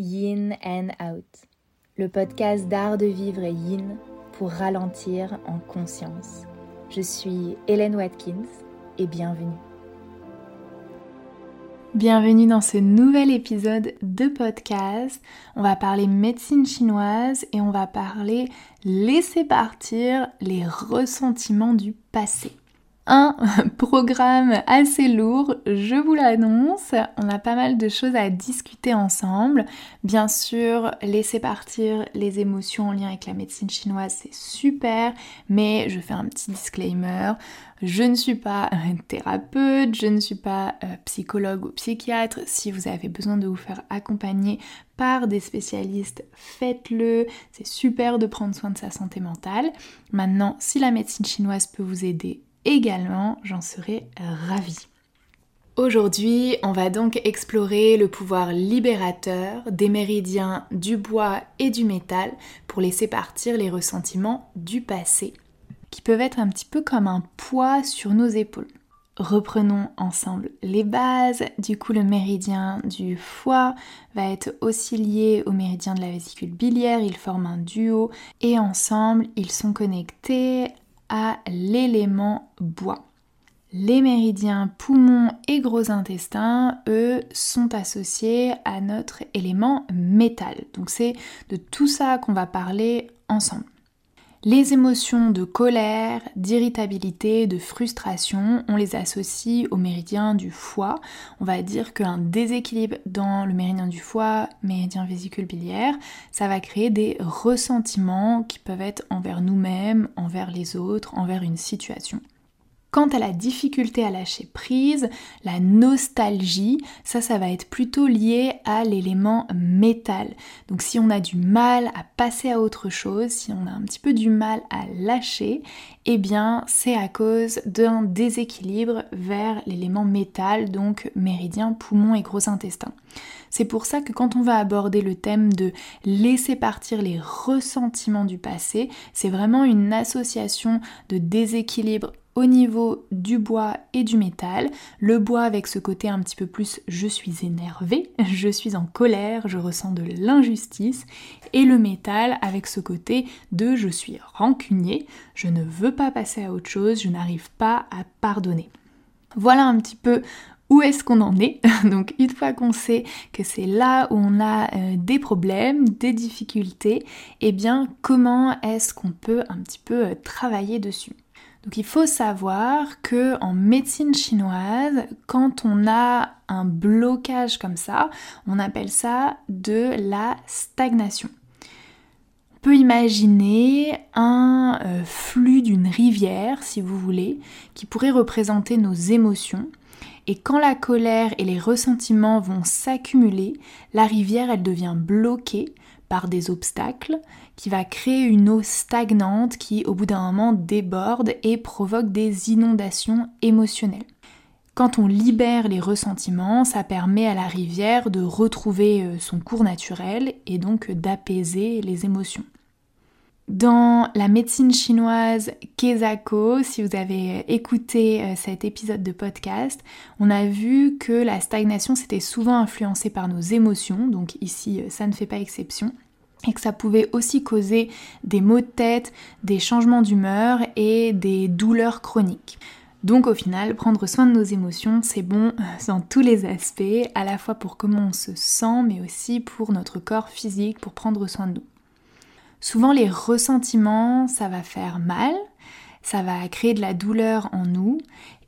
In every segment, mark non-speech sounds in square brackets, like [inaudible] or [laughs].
Yin and Out, le podcast d'art de vivre yin pour ralentir en conscience. Je suis Hélène Watkins et bienvenue. Bienvenue dans ce nouvel épisode de podcast. On va parler médecine chinoise et on va parler laisser partir les ressentiments du passé un [laughs] programme assez lourd, je vous l'annonce. On a pas mal de choses à discuter ensemble. Bien sûr, laisser partir les émotions en lien avec la médecine chinoise, c'est super, mais je fais un petit disclaimer. Je ne suis pas thérapeute, je ne suis pas euh, psychologue ou psychiatre. Si vous avez besoin de vous faire accompagner par des spécialistes, faites-le. C'est super de prendre soin de sa santé mentale. Maintenant, si la médecine chinoise peut vous aider, également, j'en serais ravie. Aujourd'hui, on va donc explorer le pouvoir libérateur des méridiens du bois et du métal pour laisser partir les ressentiments du passé, qui peuvent être un petit peu comme un poids sur nos épaules. Reprenons ensemble les bases. Du coup, le méridien du foie va être aussi lié au méridien de la vésicule biliaire. Ils forment un duo et ensemble, ils sont connectés à l'élément bois. Les méridiens poumons et gros intestins, eux, sont associés à notre élément métal. Donc c'est de tout ça qu'on va parler ensemble. Les émotions de colère, d'irritabilité, de frustration, on les associe au méridien du foie. On va dire qu'un déséquilibre dans le méridien du foie, méridien vésicule biliaire, ça va créer des ressentiments qui peuvent être envers nous-mêmes, envers les autres, envers une situation. Quant à la difficulté à lâcher prise, la nostalgie, ça, ça va être plutôt lié à l'élément métal. Donc si on a du mal à passer à autre chose, si on a un petit peu du mal à lâcher, eh bien c'est à cause d'un déséquilibre vers l'élément métal, donc méridien, poumon et gros intestin. C'est pour ça que quand on va aborder le thème de laisser partir les ressentiments du passé, c'est vraiment une association de déséquilibre au niveau du bois et du métal. Le bois avec ce côté un petit peu plus je suis énervé, [laughs] je suis en colère, je ressens de l'injustice. Et le métal avec ce côté de je suis rancunier, je ne veux pas passer à autre chose, je n'arrive pas à pardonner. Voilà un petit peu où est-ce qu'on en est [laughs] Donc une fois qu'on sait que c'est là où on a euh, des problèmes, des difficultés, eh bien comment est-ce qu'on peut un petit peu euh, travailler dessus? Donc il faut savoir que en médecine chinoise, quand on a un blocage comme ça, on appelle ça de la stagnation. On peut imaginer un euh, flux d'une rivière, si vous voulez, qui pourrait représenter nos émotions. Et quand la colère et les ressentiments vont s'accumuler, la rivière, elle devient bloquée par des obstacles, qui va créer une eau stagnante qui au bout d'un moment déborde et provoque des inondations émotionnelles. Quand on libère les ressentiments, ça permet à la rivière de retrouver euh, son cours naturel et donc d'apaiser les émotions. Dans la médecine chinoise Kezako, si vous avez écouté euh, cet épisode de podcast, on a vu que la stagnation s'était souvent influencée par nos émotions, donc ici euh, ça ne fait pas exception, et que ça pouvait aussi causer des maux de tête, des changements d'humeur et des douleurs chroniques. Donc au final, prendre soin de nos émotions, c'est bon euh, dans tous les aspects, à la fois pour comment on se sent, mais aussi pour notre corps physique, pour prendre soin de nous. Souvent les ressentiments, ça va faire mal, ça va créer de la douleur en nous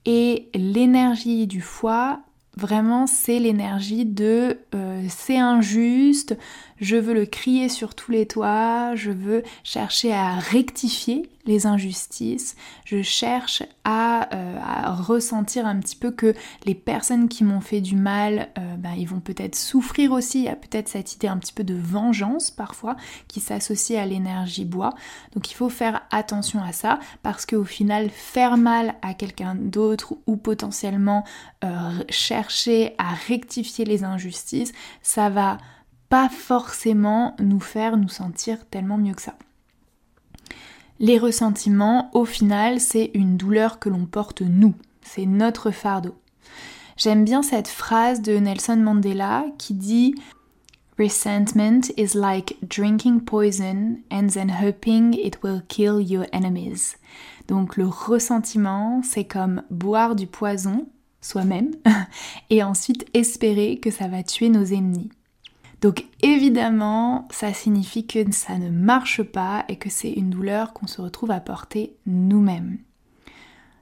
et l'énergie du foie, vraiment c'est l'énergie de euh, c'est injuste, je veux le crier sur tous les toits, je veux chercher à rectifier les injustices, je cherche à, euh, ressentir un petit peu que les personnes qui m'ont fait du mal, euh, ben, ils vont peut-être souffrir aussi, il y a peut-être cette idée un petit peu de vengeance parfois qui s'associe à l'énergie bois. Donc il faut faire attention à ça parce qu'au final, faire mal à quelqu'un d'autre ou potentiellement euh, chercher à rectifier les injustices, ça va pas forcément nous faire nous sentir tellement mieux que ça. Les ressentiments, au final, c'est une douleur que l'on porte nous, c'est notre fardeau. J'aime bien cette phrase de Nelson Mandela qui dit Resentment is like drinking poison and then hoping it will kill your enemies. Donc le ressentiment, c'est comme boire du poison soi-même [laughs] et ensuite espérer que ça va tuer nos ennemis. Donc évidemment, ça signifie que ça ne marche pas et que c'est une douleur qu'on se retrouve à porter nous-mêmes.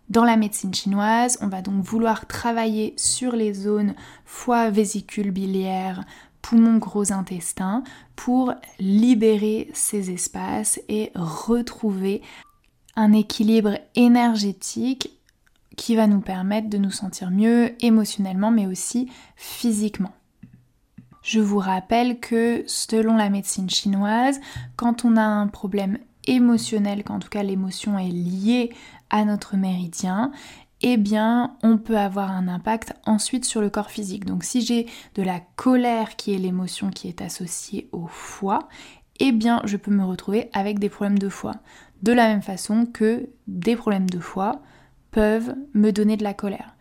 Dans la médecine chinoise, on va donc vouloir travailler sur les zones foie, vésicule biliaire, poumon, gros intestin pour libérer ces espaces et retrouver un équilibre énergétique qui va nous permettre de nous sentir mieux émotionnellement mais aussi physiquement. Je vous rappelle que selon la médecine chinoise, quand on a un problème émotionnel, qu'en tout cas l'émotion est liée à notre méridien, eh bien, on peut avoir un impact ensuite sur le corps physique. Donc, si j'ai de la colère qui est l'émotion qui est associée au foie, eh bien, je peux me retrouver avec des problèmes de foie. De la même façon que des problèmes de foie peuvent me donner de la colère.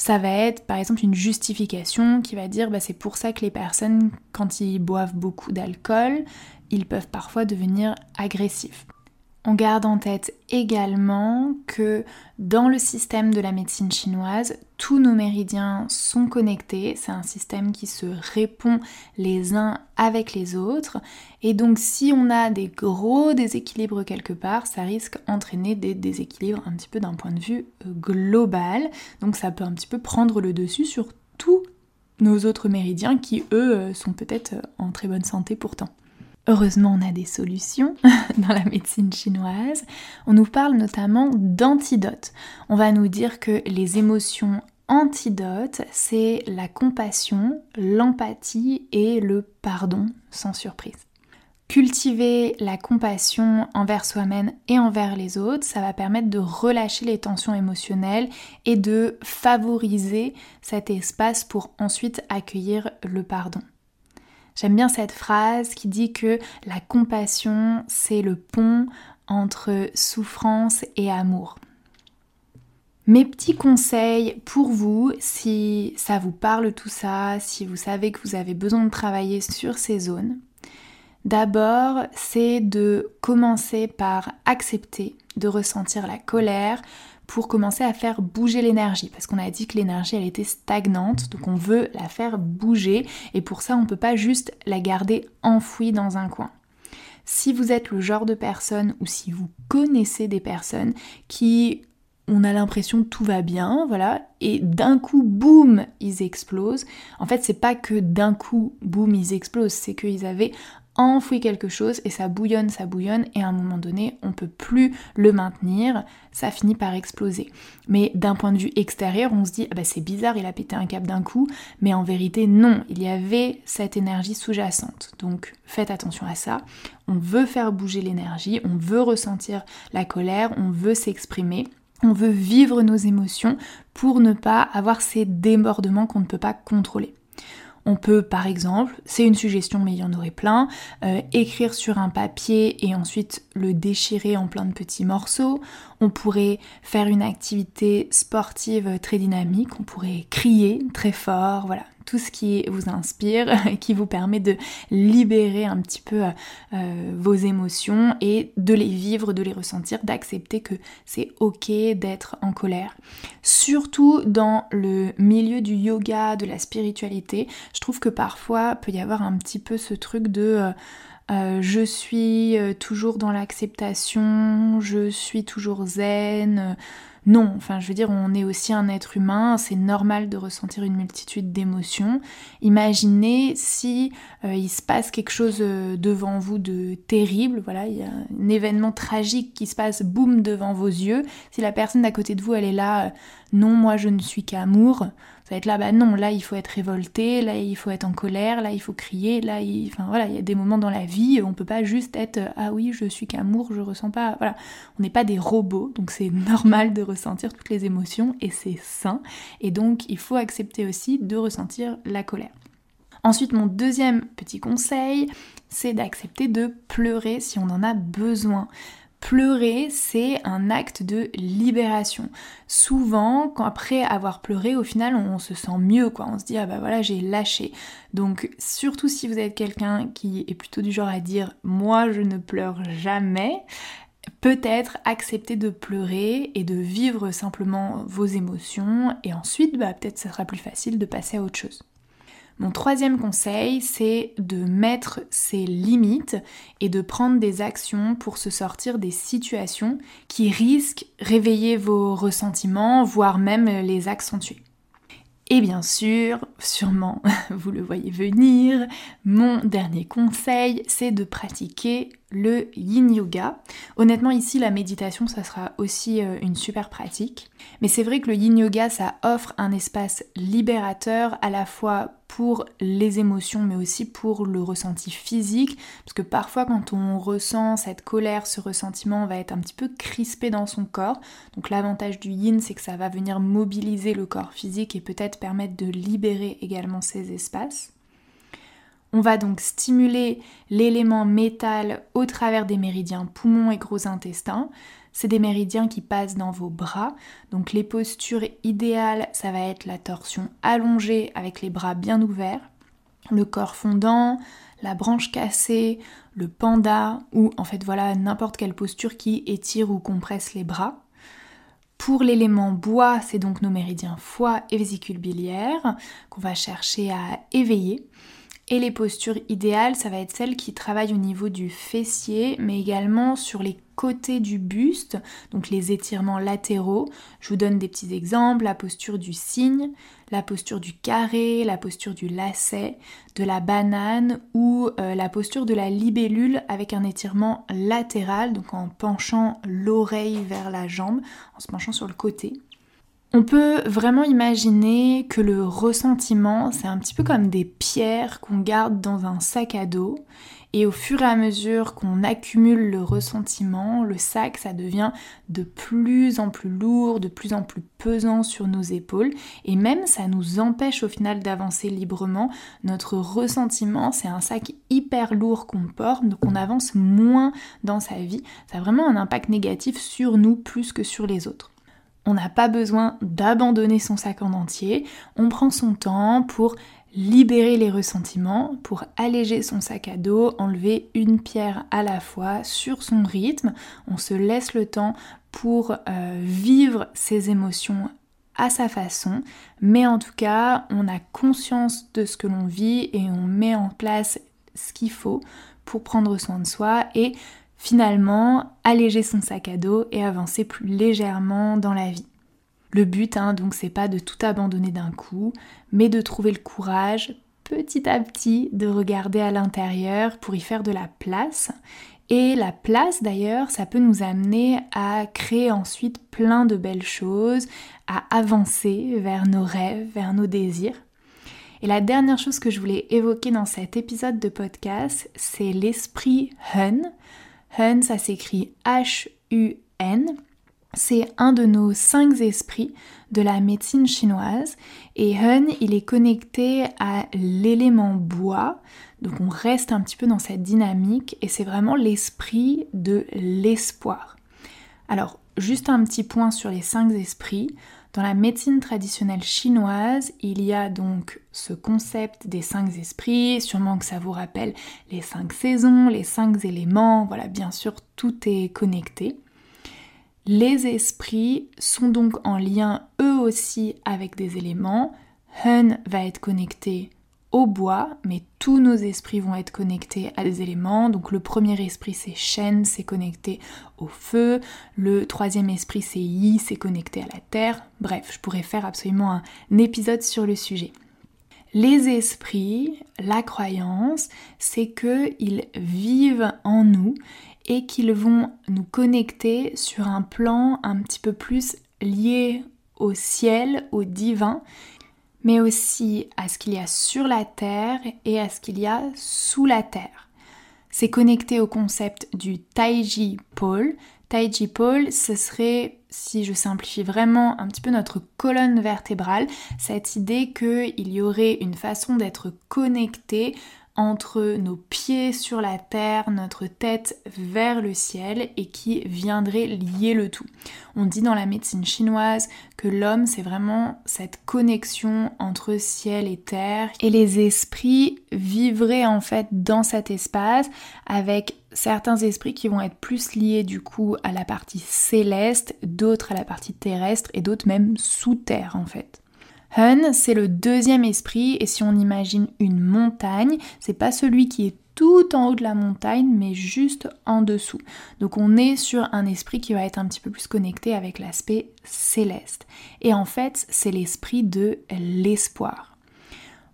Ça va être par exemple une justification qui va dire bah, c'est pour ça que les personnes, quand ils boivent beaucoup d'alcool, ils peuvent parfois devenir agressifs. On garde en tête également que dans le système de la médecine chinoise, tous nos méridiens sont connectés, c'est un système qui se répond les uns avec les autres, et donc si on a des gros déséquilibres quelque part, ça risque d'entraîner des déséquilibres un petit peu d'un point de vue euh, global, donc ça peut un petit peu prendre le dessus sur tous nos autres méridiens qui eux euh, sont peut-être euh, en très bonne santé pourtant. Heureusement, on a des solutions [laughs] dans la médecine chinoise. On nous parle notamment d'antidotes. On va nous dire que les émotions antidotes, c'est la compassion, l'empathie et le pardon, sans surprise. Cultiver la compassion envers soi-même et envers les autres, ça va permettre de relâcher les tensions émotionnelles et de favoriser cet espace pour ensuite accueillir le pardon. J'aime bien cette phrase qui dit que la compassion, c'est le pont entre souffrance et amour. Mes petits conseils pour vous, si ça vous parle tout ça, si vous savez que vous avez besoin de travailler sur ces zones, d'abord c'est de commencer par accepter de ressentir la colère, pour commencer à faire bouger l'énergie parce qu'on a dit que l'énergie elle était stagnante donc on veut la faire bouger et pour ça on peut pas juste la garder enfouie dans un coin. Si vous êtes le genre de personne ou si vous connaissez des personnes qui on a l'impression tout va bien, voilà, et d'un coup, boum, ils explosent. En fait, c'est pas que d'un coup, boum, ils explosent, c'est qu'ils avaient enfoui quelque chose et ça bouillonne, ça bouillonne et à un moment donné on peut plus le maintenir, ça finit par exploser. Mais d'un point de vue extérieur on se dit ah bah c'est bizarre il a pété un câble d'un coup, mais en vérité non, il y avait cette énergie sous-jacente. Donc faites attention à ça. On veut faire bouger l'énergie, on veut ressentir la colère, on veut s'exprimer. On veut vivre nos émotions pour ne pas avoir ces débordements qu'on ne peut pas contrôler. On peut par exemple, c'est une suggestion mais il y en aurait plein, euh, écrire sur un papier et ensuite le déchirer en plein de petits morceaux. On pourrait faire une activité sportive très dynamique, on pourrait crier très fort, voilà, tout ce qui vous inspire, [laughs] qui vous permet de libérer un petit peu euh, vos émotions et de les vivre, de les ressentir, d'accepter que c'est ok d'être en colère. Surtout dans le milieu du yoga, de la spiritualité, je trouve que parfois peut y avoir un petit peu ce truc de... Euh, euh, je suis toujours dans l'acceptation, je suis toujours zen, non, enfin je veux dire, on est aussi un être humain, c'est normal de ressentir une multitude d'émotions. Imaginez si euh, il se passe quelque chose euh, devant vous de terrible, voilà, il y a un événement tragique qui se passe, boum, devant vos yeux. Si la personne d'à côté de vous, elle est là, euh, non, moi je ne suis qu'amour, ça va être là, bah non, là il faut être révolté, là il faut être en colère, là il faut crier, là il... Enfin voilà, il y a des moments dans la vie, on peut pas juste être ah oui, je suis qu'amour, je ressens pas. Voilà, on n'est pas des robots, donc c'est [laughs] normal de ressentir toutes les émotions et c'est sain. Et donc il faut accepter aussi de ressentir la colère. Ensuite, mon deuxième petit conseil, c'est d'accepter de pleurer si on en a besoin Pleurer, c'est un acte de libération. Souvent, après avoir pleuré, au final, on, se sent mieux, quoi. On se dit, ah bah voilà, j'ai lâché. Donc, surtout si vous êtes quelqu'un qui est plutôt du genre à dire, moi, je ne pleure jamais, peut-être accepter de pleurer et de vivre simplement vos émotions, et ensuite, bah, peut-être ça sera plus facile de passer à autre chose. Mon troisième conseil, c'est de mettre ses limites et de prendre des actions pour se sortir des situations qui risquent réveiller vos ressentiments, voire même les accentuer. Et bien sûr, sûrement [laughs] vous le voyez venir, mon dernier conseil, c'est de pratiquer le yin yoga. Honnêtement, ici, la méditation, ça sera aussi euh, une super pratique. Mais c'est vrai que le yin yoga, ça offre un espace libérateur à la fois pour les émotions, mais aussi pour le ressenti physique. Parce que parfois, quand on ressent cette colère, ce ressentiment, va être un petit peu crispé dans son corps. Donc l'avantage du yin, c'est que ça va venir mobiliser le corps physique et peut-être permettre de libérer également ces espaces. On va donc stimuler l'élément métal au travers des méridiens poumons et gros intestins. C'est des méridiens qui passent dans vos bras. Donc les postures idéales, ça va être la torsion allongée avec les bras bien ouverts, le corps fondant, la branche cassée, le panda ou en fait voilà n'importe quelle posture qui étire ou compresse les bras. Pour l'élément bois, c'est donc nos méridiens foie et vésicule biliaire qu'on va chercher à éveiller. Et les postures idéales, ça va être celles qui travaillent au niveau du fessier, mais également sur les du buste, donc les étirements latéraux. Je vous donne des petits exemples, la posture du cygne, la posture du carré, la posture du lacet, de la banane ou euh, la posture de la libellule avec un étirement latéral, donc en penchant l'oreille vers la jambe, en se penchant sur le côté. On peut vraiment imaginer que le ressentiment, c'est un petit peu comme des pierres qu'on garde dans un sac à dos. Et au fur et à mesure qu'on accumule le ressentiment, le sac, ça devient de plus en plus lourd, de plus en plus pesant sur nos épaules. Et même, ça nous empêche au final d'avancer librement. Notre ressentiment, c'est un sac hyper lourd qu'on porte, donc on avance moins dans sa vie. Ça a vraiment un impact négatif sur nous plus que sur les autres. On n'a pas besoin d'abandonner son sac en entier. On prend son temps pour libérer les ressentiments, pour alléger son sac à dos, enlever une pierre à la fois sur son rythme. On se laisse le temps pour euh, vivre ses émotions à sa façon, mais en tout cas, on a conscience de ce que l'on vit et on met en place ce qu'il faut pour prendre soin de soi et finalement alléger son sac à dos et avancer plus légèrement dans la vie. Le but, hein, donc, c'est pas de tout abandonner d'un coup, mais de trouver le courage petit à petit de regarder à l'intérieur pour y faire de la place. Et la place d'ailleurs, ça peut nous amener à créer ensuite plein de belles choses, à avancer vers nos rêves, vers nos désirs. Et la dernière chose que je voulais évoquer dans cet épisode de podcast, c'est l'esprit Hun. Hun, ça s'écrit H-U-N. C'est un de nos cinq esprits de la médecine chinoise et Hun, il est connecté à l'élément bois. Donc on reste un petit peu dans cette dynamique et c'est vraiment l'esprit de l'espoir. Alors, juste un petit point sur les cinq esprits. Dans la médecine traditionnelle chinoise, il y a donc ce concept des cinq esprits, sûrement que ça vous rappelle les cinq saisons, les cinq éléments, voilà, bien sûr, tout est connecté. Les esprits sont donc en lien eux aussi avec des éléments. Hun va être connecté au bois, mais tous nos esprits vont être connectés à des éléments. Donc le premier esprit c'est Shen, c'est connecté au feu. Le troisième esprit c'est Yi, c'est connecté à la terre. Bref, je pourrais faire absolument un épisode sur le sujet. Les esprits, la croyance, c'est qu'ils vivent en nous et qu'ils vont nous connecter sur un plan un petit peu plus lié au ciel, au divin, mais aussi à ce qu'il y a sur la terre et à ce qu'il y a sous la terre. C'est connecté au concept du Taiji Pole. Taiji Pole, ce serait, si je simplifie vraiment un petit peu notre colonne vertébrale, cette idée qu'il y aurait une façon d'être connecté entre nos pieds sur la terre, notre tête vers le ciel et qui viendrait lier le tout. On dit dans la médecine chinoise que l'homme c'est vraiment cette connexion entre ciel et terre et les esprits vivraient en fait dans cet espace avec certains esprits qui vont être plus liés du coup à la partie céleste, d'autres à la partie terrestre et d'autres même sous terre en fait. Hun, c'est le deuxième esprit, et si on imagine une montagne, c'est pas celui qui est tout en haut de la montagne, mais juste en dessous. Donc on est sur un esprit qui va être un petit peu plus connecté avec l'aspect céleste. Et en fait, c'est l'esprit de l'espoir.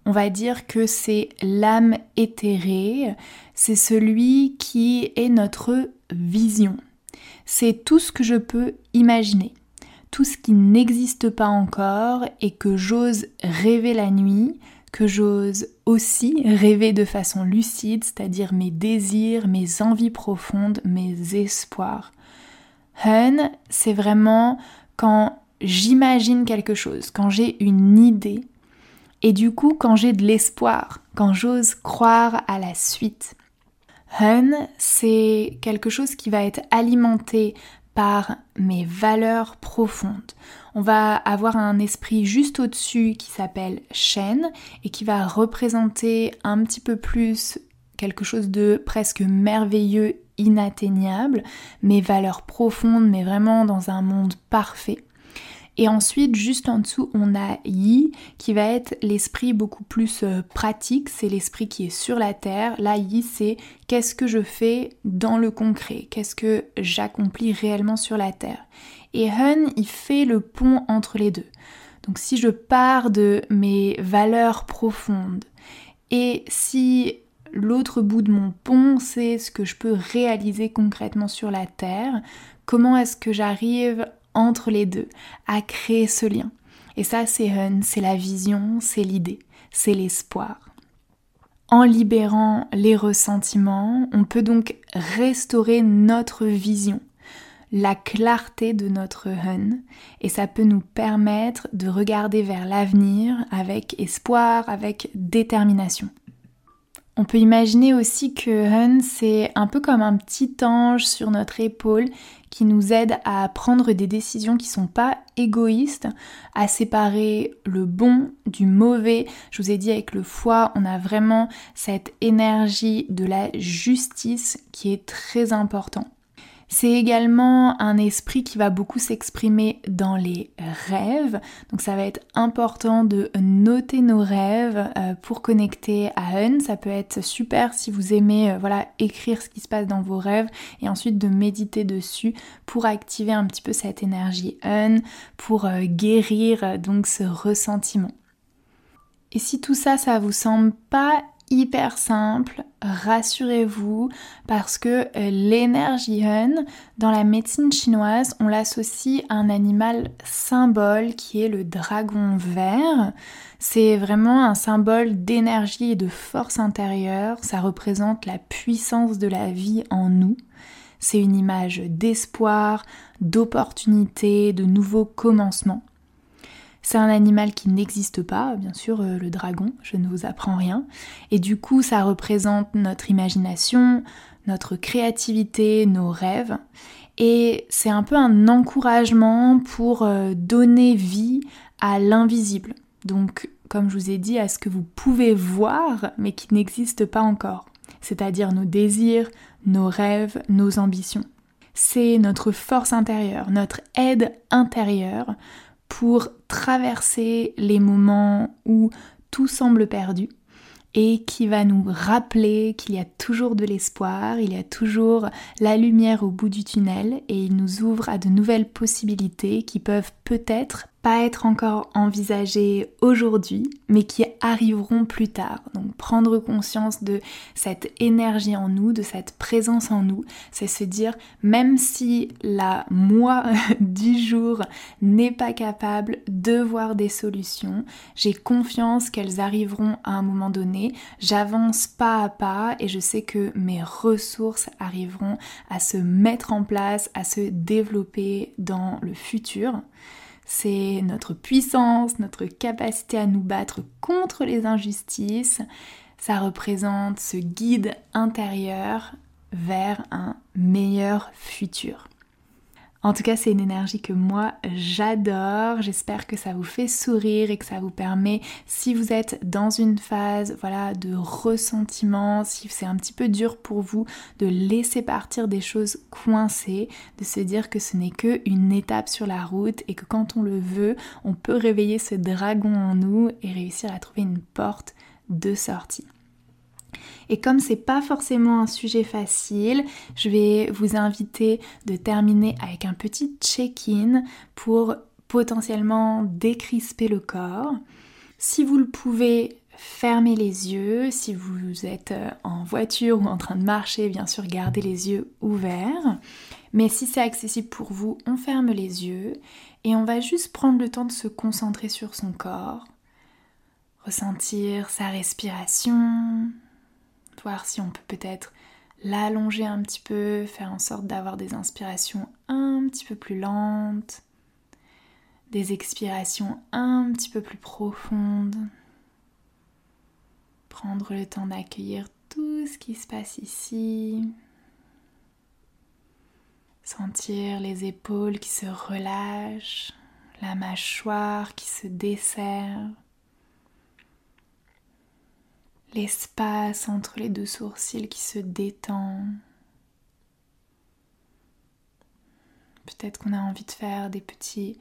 On va dire que c'est l'âme éthérée, c'est celui qui est notre vision. C'est tout ce que je peux imaginer tout ce qui n'existe pas encore et que j'ose rêver la nuit, que j'ose aussi rêver de façon lucide, c'est-à-dire mes désirs, mes envies profondes, mes espoirs. Hun, c'est vraiment quand j'imagine quelque chose, quand j'ai une idée, et du coup quand j'ai de l'espoir, quand j'ose croire à la suite. Hun, c'est quelque chose qui va être alimenté par mes valeurs profondes. On va avoir un esprit juste au-dessus qui s'appelle Shen et qui va représenter un petit peu plus quelque chose de presque merveilleux, inatteignable, mes valeurs profondes, mais vraiment dans un monde parfait. Et ensuite, juste en dessous, on a Yi qui va être l'esprit beaucoup plus euh, pratique, c'est l'esprit qui est sur la terre. Là, Yi, c'est qu'est-ce que je fais dans le concret, qu'est-ce que j'accomplis réellement sur la terre? Et Hun, il fait le pont entre les deux. Donc si je pars de mes valeurs profondes et si l'autre bout de mon pont, c'est ce que je peux réaliser concrètement sur la terre, comment est-ce que j'arrive entre les deux, à créer ce lien. Et ça, c'est Hun, c'est la vision, c'est l'idée, c'est l'espoir. En libérant les ressentiments, on peut donc restaurer notre vision, la clarté de notre Hun, et ça peut nous permettre de regarder vers l'avenir avec espoir, avec détermination. On peut imaginer aussi que Hun, c'est un peu comme un petit ange sur notre épaule qui nous aide à prendre des décisions qui sont pas égoïstes, à séparer le bon du mauvais. Je vous ai dit avec le foie, on a vraiment cette énergie de la justice qui est très important. C'est également un esprit qui va beaucoup s'exprimer dans les rêves. Donc ça va être important de noter nos rêves euh, pour connecter à Un. Ça peut être super si vous aimez euh, voilà, écrire ce qui se passe dans vos rêves et ensuite de méditer dessus pour activer un petit peu cette énergie Un, pour euh, guérir donc ce ressentiment. Et si tout ça, ça vous semble pas hyper simple, rassurez-vous, parce que euh, l'énergie Hun, dans la médecine chinoise, on l'associe à un animal symbole qui est le dragon vert. C'est vraiment un symbole d'énergie et de force intérieure, ça représente la puissance de la vie en nous. C'est une image d'espoir, d'opportunité, de nouveaux commencements. C'est un animal qui n'existe pas, bien sûr, euh, le dragon, je ne vous apprends rien. Et du coup, ça représente notre imagination, notre créativité, nos rêves. Et c'est un peu un encouragement pour euh, donner vie à l'invisible. Donc, comme je vous ai dit, à ce que vous pouvez voir, mais qui n'existe pas encore. C'est-à-dire nos désirs, nos rêves, nos ambitions. C'est notre force intérieure, notre aide intérieure pour traverser les moments où tout semble perdu et qui va nous rappeler qu'il y a toujours de l'espoir, il y a toujours la lumière au bout du tunnel et il nous ouvre à de nouvelles possibilités qui peuvent peut-être être encore envisagées aujourd'hui, mais qui arriveront plus tard. Donc prendre conscience de cette énergie en nous, de cette présence en nous, c'est se dire même si la moi [laughs] du jour n'est pas capable de voir des solutions, j'ai confiance qu'elles arriveront à un moment donné, j'avance pas à pas et je sais que mes ressources arriveront à se mettre en place, à se développer dans le futur c'est notre puissance, notre capacité à nous battre contre les injustices, ça représente ce guide intérieur vers un meilleur futur. En tout cas, c'est une énergie que moi j'adore. J'espère que ça vous fait sourire et que ça vous permet, si vous êtes dans une phase voilà, de ressentiment, si c'est un petit peu dur pour vous, de laisser partir des choses coincées, de se dire que ce n'est qu'une étape sur la route et que quand on le veut, on peut réveiller ce dragon en nous et réussir à trouver une porte de sortie. Et comme c'est pas forcément un sujet facile, je vais vous inviter de terminer avec un petit check-in pour potentiellement décrisper le corps. Si vous le pouvez, fermez les yeux. Si vous êtes euh, en voiture ou en train de marcher, bien sûr, gardez les yeux ouverts. Mais si c'est accessible pour vous, on ferme les yeux et on va juste prendre le temps de se concentrer sur son corps, ressentir sa respiration, voir si on peut peut-être l'allonger un petit peu, faire en sorte d'avoir des inspirations un petit peu plus lentes, des expirations un petit peu plus profondes. Prendre le temps d'accueillir tout ce qui se passe ici. Sentir les épaules qui se relâchent, la mâchoire qui se desserre l'espace entre les deux sourcils qui se détend. Peut-être qu'on a envie de faire des petits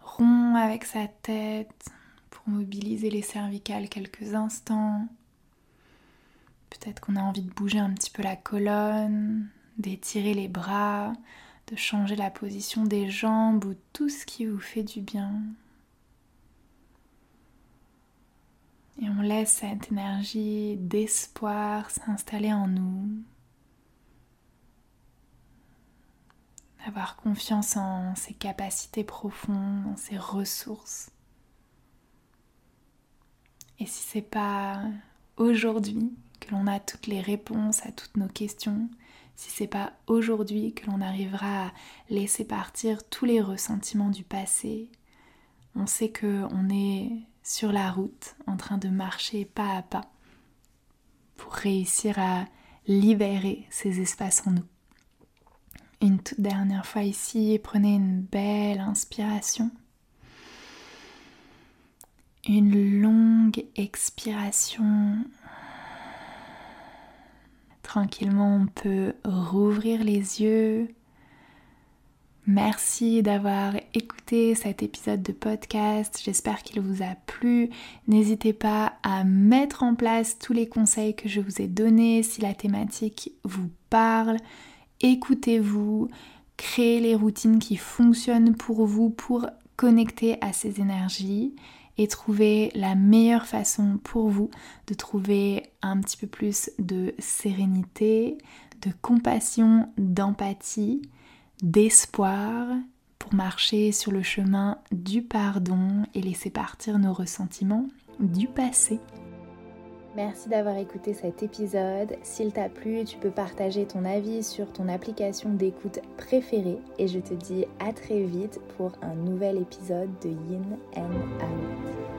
ronds avec sa tête pour mobiliser les cervicales quelques instants. Peut-être qu'on a envie de bouger un petit peu la colonne, d'étirer les bras, de changer la position des jambes ou tout ce qui vous fait du bien. Et on laisse cette énergie d'espoir s'installer en nous. Avoir confiance en ses capacités profondes, en ses ressources. Et si c'est pas aujourd'hui que l'on a toutes les réponses à toutes nos questions, si c'est pas aujourd'hui que l'on arrivera à laisser partir tous les ressentiments du passé, on sait que on est sur la route en train de marcher pas à pas pour réussir à libérer ces espaces en nous. Une toute dernière fois ici, prenez une belle inspiration. Une longue expiration. Tranquillement, on peut rouvrir les yeux Merci d'avoir écouté cet épisode de podcast. J'espère qu'il vous a plu. N'hésitez pas à mettre en place tous les conseils que je vous ai donnés si la thématique vous parle. Écoutez-vous, créez les routines qui fonctionnent pour vous pour connecter à ces énergies et trouver la meilleure façon pour vous de trouver un petit peu plus de sérénité, de compassion, d'empathie d'espoir pour marcher sur le chemin du pardon et laisser partir nos ressentiments du passé. Merci d'avoir écouté cet épisode. S'il t'a plu, tu peux partager ton avis sur ton application d'écoute préférée et je te dis à très vite pour un nouvel épisode de Yin and Out.